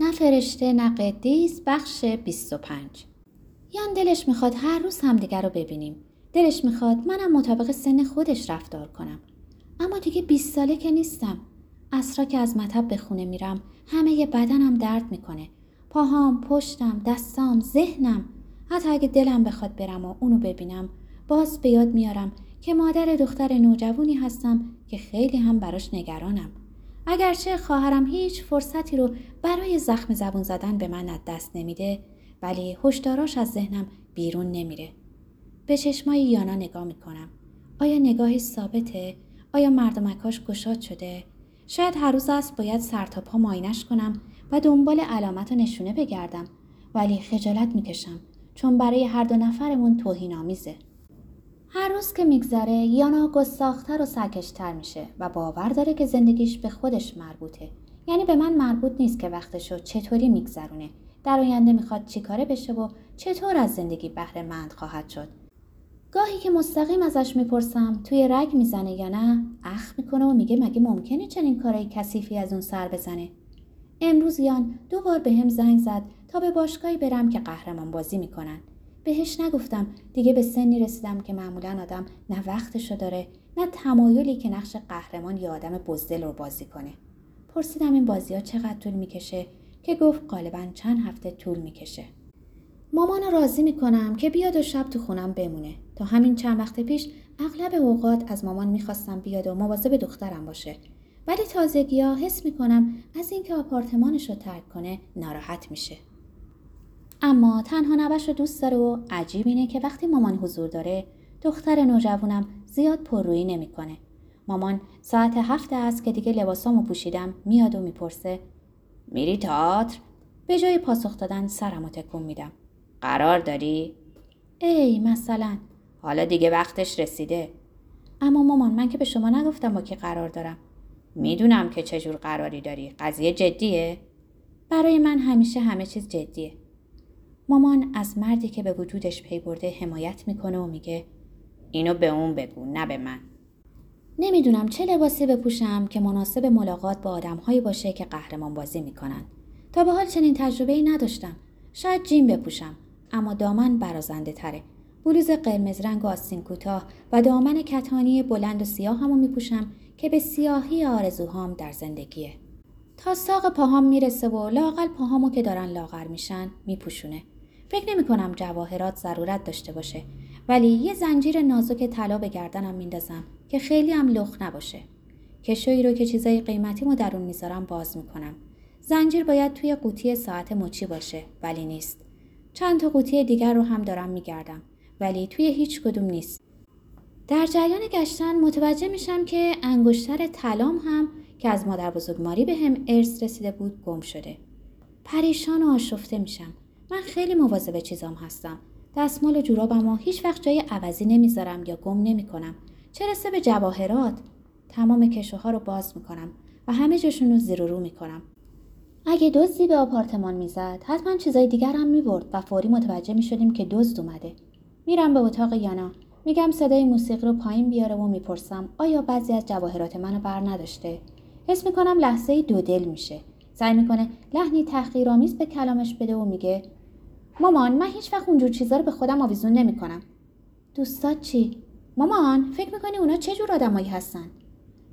نه فرشته نه قدیس بخش 25 یان دلش می‌خواد هر روز همدیگر رو ببینیم. دلش می‌خواد منم مطابق سن خودش رفتار کنم. اما دیگه 20 ساله که نیستم. اسرا که از مطب به خونه میرم همه بدنم درد می‌کنه. پاهام پشتم دستام ذهنم. حتی اگه دلم بخواد برم و اونو ببینم باز به یاد میارم که مادر دختر نوجوانی هستم که خیلی هم براش نگرانم. اگرچه خواهرم هیچ فرصتی رو برای زخم زبون زدن به من از دست نمیده ولی هشداراش از ذهنم بیرون نمیره. به چشمای یانا نگاه می‌کنم. آیا نگاهی ثابته؟ آیا مردمکاش گشاد شده؟ شاید هر روز است باید سر تا پا ماینش کنم و دنبال علامت و نشونه بگردم. ولی خجالت می‌کشم چون برای هر دو نفرمون توهین آمیزه هر روز که میگذره یانا گستاختر و سرکشتر میشه و باور داره که زندگیش به خودش مربوطه. یعنی به من مربوط نیست که وقتشو چطوری میگذرونه. در آینده می‌خواد چیکاره بشه و چطور از زندگی بهره مند خواهد شد. گاهی که مستقیم ازش می‌پرسم توی رگ می‌زنه یا نه اخ می‌کنه و میگه مگه ممکنه چنین کارایی کثیفی از اون سر بزنه. امروز یان دو بار به هم زنگ زد تا به باشگاهی برم که قهرمان بازی می‌کنن. بهش نگفتم. دیگه به سنی رسیدم که معمولا آدم نه وقتشو داره نه تمایلی که نقش قهرمان یا آدم بزدل رو بازی کنه. پرسیدم این بازی ها چقدر طول می‌کشه؟ که گفت غالبا چند هفته طول می‌کشه. مامان راضی می‌کنم که بیاد و شب تو خونم بمونه. تا همین چند وقت پیش اغلب اوقات از مامان می‌خواستم بیاد و مواظب دخترم باشه. ولی تازگی ها حس می‌کنم از اینکه آپارتمانش رو ترک کنه ناراحت میشه. اما تنها نوش رو دوست داره و عجیب اینه که وقتی مامان حضور داره دختر نوجوانم زیاد پررویی نمی‌کنه. مامان ساعت هفته است که دیگه لباسامو پوشیدم میاد و می‌پرسه میری تئاتر؟ به جای پاسخ دادن سرمو تکون میدم. قرار داری؟ ای مثلا. حالا دیگه وقتش رسیده. اما مامان من که به شما نگفتم با کی قرار دارم. می‌دونم که چجور قراری داری قضیه جدیه. برای من همیشه همه چیز جدیه. مامان از مردی که به وجودش پی برده حمایت می‌کنه و میگه اینو به اون بگو نه به من. نمی‌دونم چه لباسی بپوشم که مناسب ملاقات با آدمهایی باشه که قهرمان بازی می‌کنن. تا به حال چنین تجربه ای نداشتم. شاید جیم بپوشم اما دامن برازنده تره بلوز قرمز رنگ و آستین کوتاه و دامن کتانی بلند و سیاه همو میپوشم که به سیاهی آرزوهام در زندگیه. تا ساق پاهام می‌رسه و لاقل پاهامو که دارن لاغر میشن میپوشونه. فکر نمی کنم جواهرات ضرورت داشته باشه. ولی یه زنجیر نازک طلا به گردنم میندازم که خیلی هم لخ نباشه. کشویی رو که چیزای قیمتی مو در اون می‌ذارم باز می‌کنم. زنجیر باید توی قوطی ساعت مچی باشه ولی نیست. چند تا قوطی دیگر رو هم دارم میگردم ولی توی هیچ کدوم نیست. در جریان گشتن متوجه میشم که انگشتر طلام هم که از مادر بزرگ ماری به هم ارث رسیده بود گم شده. پریشان و آشفته میشم. من خیلی مواظب چیزام هستم. دستمال و جورابم و هیچ وقت جای عوضی نمی‌ذارم یا گم نمی‌کنم. چه رسه به جواهرات؟ تمام کشوها رو باز می‌کنم و همه جاشون رو زیر و رو می‌کنم. اگه دزدی به آپارتمان می‌زد حتما چیزای دیگر هم می‌برد و فوری متوجه می‌شدیم که دزد اومده. میرم به اتاق یانا. میگم صدای موسیقی رو پایین بیاره و می‌پرسم آیا بعضی از جواهرات منو بر نداشته؟ حس می‌کنم لحظه دو دل میشه. سعی می‌کنه لحنی تحقیرآمیز به کلامش بده و میگه مامان من هیچ وقت اونجور چیزا رو به خودم آویزون نمی‌کنم. دوستات چی؟ مامان فکر می‌کنی اونا چه جور آدمایی هستن؟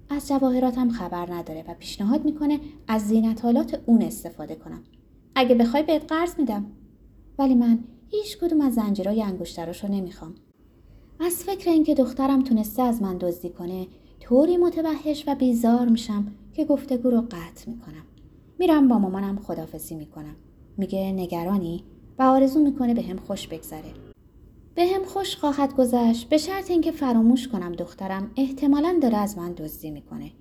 از جواهراتم خبر نداره و پیشنهاد می‌کنه از زینتالات اون استفاده کنم. اگه بخوای بهت قرض میدم. ولی من هیچ کدوم از زنجیرای انگشتراش رو نمی‌خوام. از فکر اینکه دخترم تونسته از من دزدی کنه طوری متوحش و بیزار میشم که گفتگو رو قطع می‌کنم. میرم با مامانم خدافزی می‌کنم. میگه نگرانی؟ و آرزو می‌کنه به هم خوش بگذره. به هم خوش خواهد گذشت به شرط اینکه فراموش کنم دخترم احتمالا داره از من دزدی می‌کنه.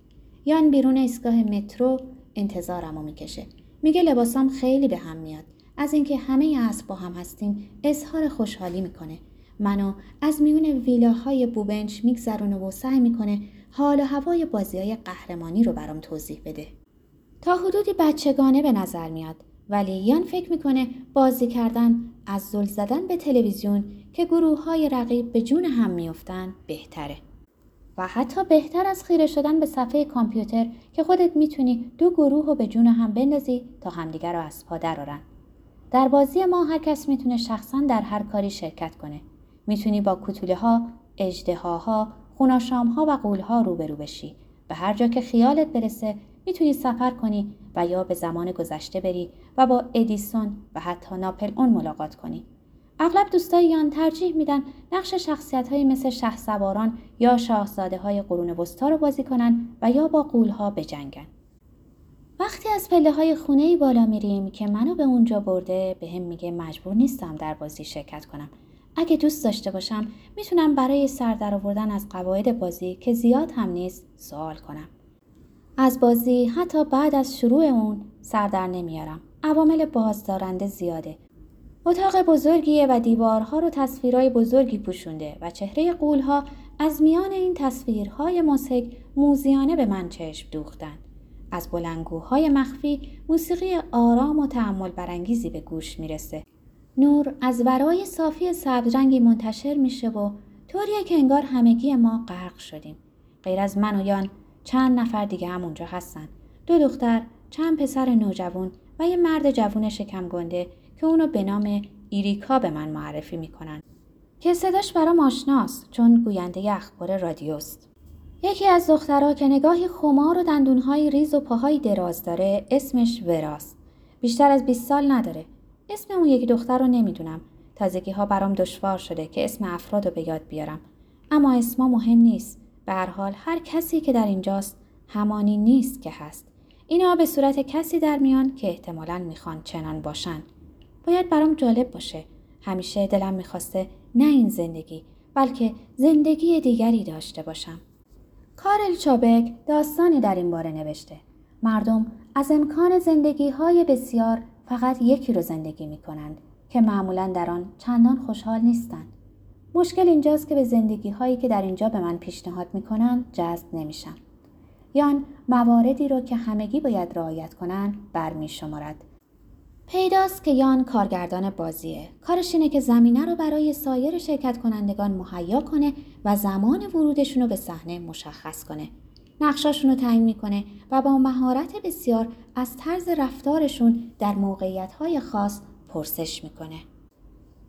یان بیرون ایستگاه مترو انتظارمو می‌کشه. میگه لباسام خیلی به هم میاد. از اینکه همه اسب با هم هستیم اظهار خوشحالی می‌کنه. منو از میون ویلاهای بوبنچ میگذرونه و سعی می‌کنه حال و هوای بازی های قهرمانی رو برام توضیح بده. تا حدودی بچگانه به نظر میاد ولی یان فکر می‌کنه بازی کردن از زل زدن به تلویزیون که گروه های رقیب به جون هم میفتن بهتره. و حتی بهتر از خیره شدن به صفحه کامپیوتر که خودت می‌تونی دو گروه رو به جون هم بندازی تا همدیگر رو از پا درارن. در بازی ما هر کس می‌تونه شخصا در هر کاری شرکت کنه. می‌تونی با کتوله ها، اجدهاها، خوناشام ها و قول ها روبرو بشی. به هر جا که خیالت برسه می‌تونی سفر کنی و یا به زمان گذشته بری و با ادیسون و حتی ناپل اون ملاقات کنی. اغلب دوستای یان ترجیح میدن نقش شخصیت های مثل شه سواران یا شاهزاده های قرون وسطا رو بازی کنن و یا با قولها بجنگن. وقتی از پله های خونه بالا میریم که منو به اونجا برده به میگه مجبور نیستم در بازی شرکت کنم. اگه دوست داشته باشم می‌تونم برای سر در آوردن از قواعد بازی که زیاد هم نیست سوال کنم. از بازی حتی بعد از شروع اون سر در نمیارم. عوامل بازدارنده زیاده اتاق بزرگیه و دیوارها رو تصویرهای بزرگی پوشونده و چهره قولها از میان این تصویرهای مسک موزیانه به من چشم دوختن. از بلنگوهای مخفی موسیقی آرام و تعمل برانگیزی به گوش می‌رسه. نور از ورای صافی سبزرنگی منتشر میشه و طوریه که انگار همگی ما غرق شدیم. غیر از من و یان چند نفر دیگه هم اونجا هستن. دو دختر، چند پسر نوجوان و یه مرد جوون شکم گنده که اونو به نام ایریکا به من معرفی می‌کنن. که صداش برام آشناست چون گوینده اخبار رادیوست. یکی از دخترها که نگاهی خمار و دندونهای ریز و پاهای دراز داره اسمش وراست. بیشتر از 20 سال نداره. اسم اون یکی دختر رو نمی‌دونم. تازگی ها برام دشوار شده که اسم افراد رو به یاد بیارم. اما اسما مهم نیست. به هر حال هر کسی که در اینجاست همانی نیست که هست. اینا به صورت کسی در میان که احتمالا می‌خوان چنان باشن باید برام جالب باشه همیشه دلم می‌خواسته نه این زندگی بلکه زندگی دیگری داشته باشم کارل چابک داستانی در این باره نوشته مردم از امکان زندگی های بسیار فقط یکی رو زندگی می کنند که معمولا در آن چندان خوشحال نیستند. مشکل اینجاست که به زندگی هایی که در اینجا به من پیشنهاد می کنند جذب نمیشم. یان مواردی رو که همگی باید رعایت کنند برمی شمارد. پیداست که یان کارگردان بازیه. کارش اینه که زمینه رو برای سایر شرکت کنندگان مهیا کنه و زمان ورودشون رو به صحنه مشخص کنه. نقشاشون رو تعیین می‌کنه و با مهارت بسیار از طرز رفتارشون در موقعیت خاص پرسش می‌کنه.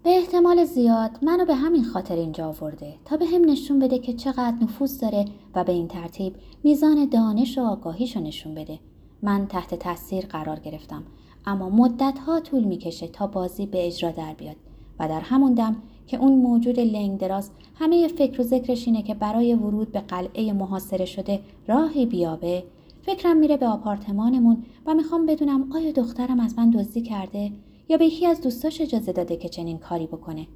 به احتمال زیاد منو به همین خاطر اینجا آورده تا به هم نشون بده که چقدر نفوذ داره و به این ترتیب میزان دانش و آگاهیشو نشون بده. من تحت تاثیر قرار گرفتم اما مدت ها طول می‌کشه تا بازی به اجرا در بیاد و در همون دم که اون موجود لنگ دراز همه فکر و ذکرش اینه که برای ورود به قلعه محاصره شده راهی بیابه فکرم میره به آپارتمانمون و می‌خوام بدونم آیا دخترم از من دزدی کرده یا به یکی از دوستاش اجازه داده که چنین کاری بکنه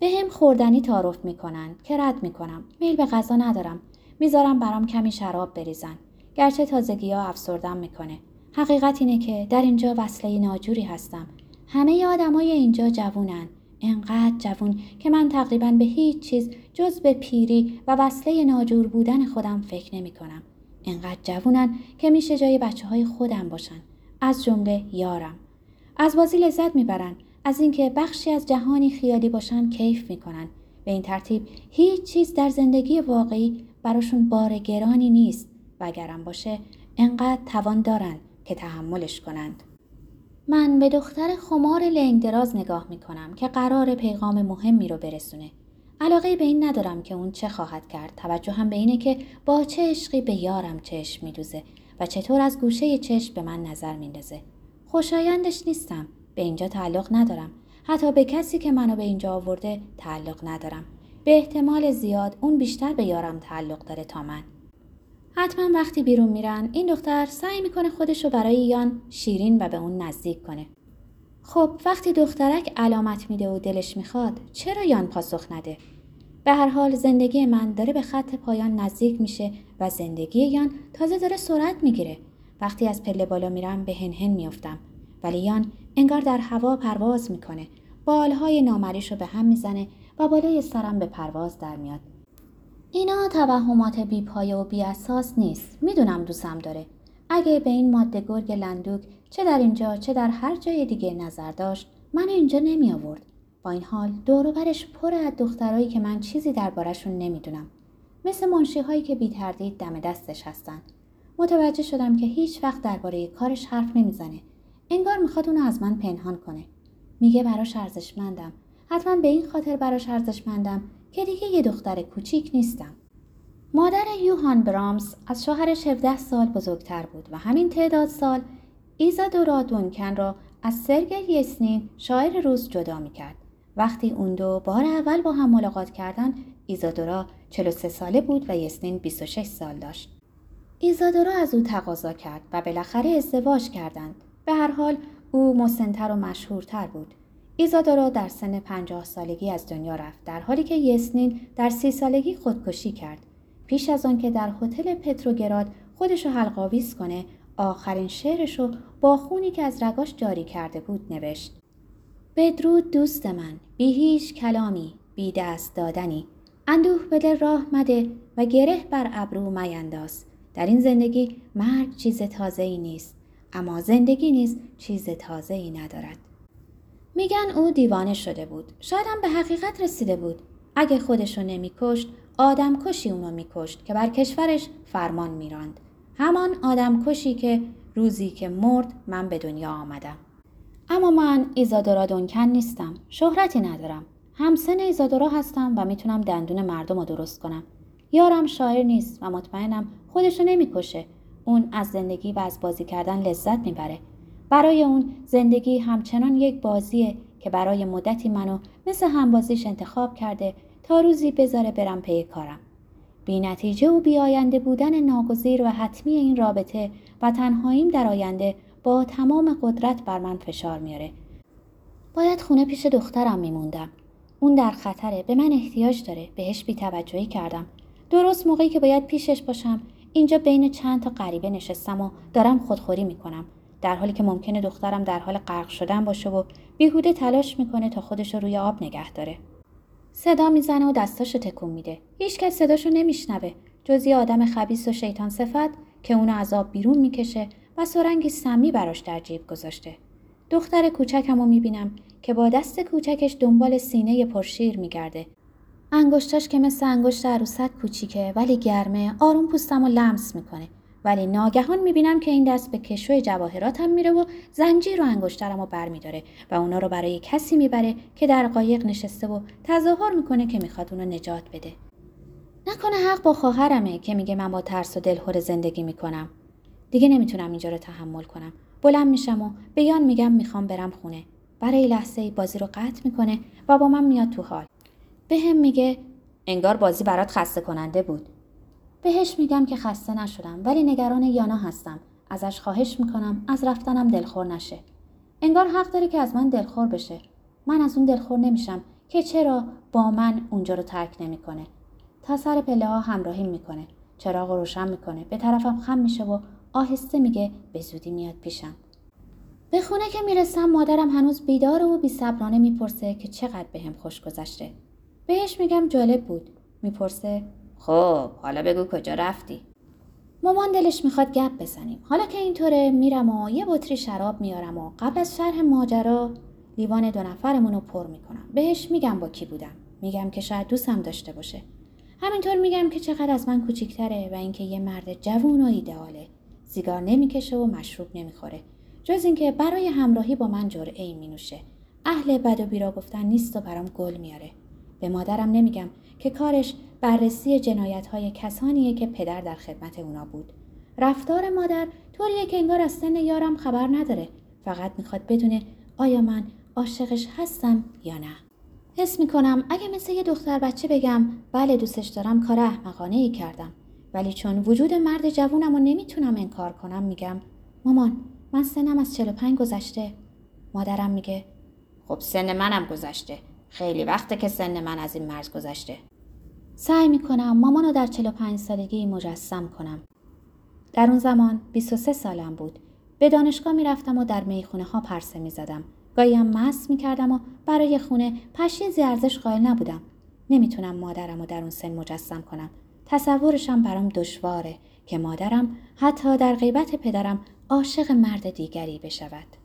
به هم خوردنی تعارف می‌کنن که رد می‌کنم میل به غذا ندارم می‌ذارم برام کمی شراب بریزن گرچه تازگی ها افسردم می‌کنه حقیقت اینه که در اینجا وصله ناجوری هستم. همه آدمای اینجا جوونن. انقدر جوون که من تقریبا به هیچ چیز جز به پیری و وصله ناجور بودن خودم فکر نمی کنم. انقدر جوونن که میشه جای بچه های خودم باشن. از جمله یارم. از بازی لذت می‌برن. از اینکه بخشی از جهانی خیالی باشن کیف می‌کنن. به این ترتیب هیچ چیز در زندگی واقعی براشون بار گرانی نیست و اگرم باشه انقدر توان دارن که تحملش کنند. من به دختر خمار لنگ دراز نگاه می کنم که قرار پیغام مهمی رو برسونه. علاقه به این ندارم که اون چه خواهد کرد. توجه هم به اینه که با چه عشقی به یارم چشم میدوزه و چطور از گوشه چشم به من نظر میندازه. خوشایندش نیستم. به اینجا تعلق ندارم. حتی به کسی که منو به اینجا آورده تعلق ندارم. به احتمال زیاد اون بیشتر به یارم تعلق داره تا من. حتما وقتی بیرون میرن این دختر سعی می‌کنه خودش رو برای یان شیرین و به اون نزدیک کنه. خب وقتی دخترک علامت میده و دلش می‌خواد چرا یان پاسخ نده؟ به هر حال زندگی من داره به خط پایان نزدیک میشه و زندگی یان تازه داره سرعت می‌گیره. وقتی از پله بالا میرم به هنهن میافتم ولی یان انگار در هوا پرواز می‌کنه. بالهای نامریش رو به هم می‌زنه و بالای سرم به پرواز در میاد. اینا توهمات بیپایه و بی اساس نیست. می‌دونم دوستم داره. اگه به این ماده گرگ لندوک چه در اینجا چه در هر جای دیگه نظر داشت من اینجا نمی آورد. با این حال دوروبرش پر از دخترایی که من چیزی دربارهشون نمی‌دونم. مثل منشی هایی که بی تردید دم دستش هستن. متوجه شدم که هیچ وقت درباره کارش حرف نمی‌زنه. انگار می‌خواد اونو از من پنهان کنه. میگه براش ارزشمندم. حتما به این خاطر براش ارزشمندم که دیگه یه دختر کوچیک نیستم. مادر یوهان برامس از شوهرش 17 سال بزرگتر بود و همین تعداد سال ایزادورا دونکن را از سرگی یسنین شاعر روز جدا می‌کرد. وقتی اون دو بار اول با هم ملاقات کردن ایزادورا 43 ساله بود و یسنین 26 سال داشت. ایزادورا از او تقاضا کرد و بالاخره ازدواج کردند. به هر حال او مسنتر و مشهورتر بود. ایزادورا در سن 50 سالگی از دنیا رفت در حالی که یسنین در سی سالگی خودکشی کرد. پیش از آن که در هتل پتروگراد خودش رو حلقاویز کنه آخرین شعرش رو با خونی که از رگاش جاری کرده بود نوشت. بدرود دوست من بی هیچ کلامی بی دست دادنی اندوه به راه مده و گره بر ابرو مینداز در این زندگی مرگ چیز تازه ای نیست اما زندگی نیز چیز تازه ای ندارد. میگن او دیوانه شده بود. شاید هم به حقیقت رسیده بود. اگه خودشو نمیکشت آدم کشی اونو میکشت که بر کشورش فرمان میراند. همان آدم کشی که روزی که مرد من به دنیا آمدم. اما من ایزادورا دونکن نیستم. شهرتی ندارم. همسن ایزادورا هستم و می‌تونم دندون مردم رو درست کنم. یارم شاعر نیست و مطمئنم خودشو نمی‌کشه. اون از زندگی و از بازی کردن لذت می‌بره. برای اون زندگی همچنان یک بازیه که برای مدتی منو مثل همبازیش انتخاب کرده تا روزی بذاره برم پی کارم. بی نتیجه و بی آینده بودن ناگزیر و حتمی این رابطه و تنهاییم در آینده با تمام قدرت بر من فشار میاره. باید خونه پیش دخترم میموندم. اون در خطره به من احتیاج داره. بهش بیتوجهی کردم. درست موقعی که باید پیشش باشم. اینجا بین چند تا غریبه نشستم و دارم خودخوری می‌کنم. در حالی که ممکنه دخترم در حال غرق شدن باشه و بیهوده تلاش می‌کنه تا خودش رو روی آب نگه داره. صدا می‌زنه و دستاشو تکون میده. هیچکس صداشو نمیشنوه. جز یه آدم خبیس و شیطان صفت که اونو از آب بیرون می‌کشه و سرنگی سمی براش در جیب گذاشته. دختر کوچکمو می‌بینم که با دست کوچکش دنبال سینه پرشیر میگرده. انگشتاش که مثل انگشت عروسک کوچیکه ولی گرمه. آروم پوستم و لمس می‌کنه. ولی ناگهان می‌بینم که این دست به کشوی جواهراتم میره و زنجیر و انگشترم رو برمیداره و اونا رو برای کسی می‌بره که در قایق نشسته و تظاهر می‌کنه که می‌خواد اونو نجات بده. نکنه حق با خواهرمه که میگه من با ترس و دلخور زندگی می‌کنم. دیگه نمی‌تونم اینجا رو تحمل کنم. بلند میشم و به یان میگم می‌خوام برم خونه. برای لحظه بازی رو قطع می‌کنه و با من میاد تو حال. به هم میگه انگار بازی برات خسته کننده بود. بهش میگم که خسته نشدم ولی نگران یانا هستم. ازش خواهش می‌کنم از رفتنم دلخور نشه. انگار حق داره که از من دلخور بشه. من از اون دلخور نمیشم که چرا با من اونجا رو ترک نمی‌کنه. تا سر پله ها همراهی می‌کنه. چراغ روشن می‌کنه. به طرفم خم میشه و آهسته میگه به زودی میاد پیشم. به خونه که می‌رسم مادرم هنوز بیدار و بیصبرانه می‌پرسه که چقدر بهم به خوش گذشته. بهش میگم جالب بود. می‌پرسه خب حالا بگو کجا رفتی؟ مامان دلش می‌خواد گپ بزنیم. حالا که اینطوره میرم و یه بطری شراب میارم و قبل از شرح ماجرا لیوان دو نفرمون رو پر می‌کنم. بهش میگم با کی بودم. میگم که شاید دوستم داشته باشه. همینطور میگم که چقدر از من کوچیکتره و اینکه یه مرد جوون و ایدئاله سیگار نمی‌کشه و مشروب نمی‌خوره. جز اینکه برای همراهی با من جرعه ای مینوشه. اهل بد و بیرا گفتن نیست و برام گل میاره. به مادرم نمیگم که کارش بررسی جنایت های کسانیه که پدر در خدمت اونا بود. رفتار مادر طوریه که انگار از سن یارم خبر نداره. فقط می‌خواد بدونه آیا من عاشقش هستم یا نه. حس می‌کنم اگه مثل یه دختر بچه بگم بله دوستش دارم کار احمقانه ای کردم. ولی چون وجود مرد جوونم رو نمی‌تونم انکار کنم میگم مامان من سنم از 45 گذشته. مادرم میگه خب سن منم گذشته. خیلی وقته که سن من از این مرز گذشته. سعی می‌کنم مامان رو در 45 سالگی مجسم کنم. در اون زمان 23 سالم بود. به دانشگاه می‌رفتم و در می‌خونه ها پرسه می‌زدم. گاهی هم مست می‌کردم و برای خونه پشیزی ارزش قائل نبودم. نمی‌تونم مادرم رو در اون سن مجسم کنم. تصورشم برام دشواره که مادرم حتی در غیبت پدرم عاشق مرد دیگری بشود.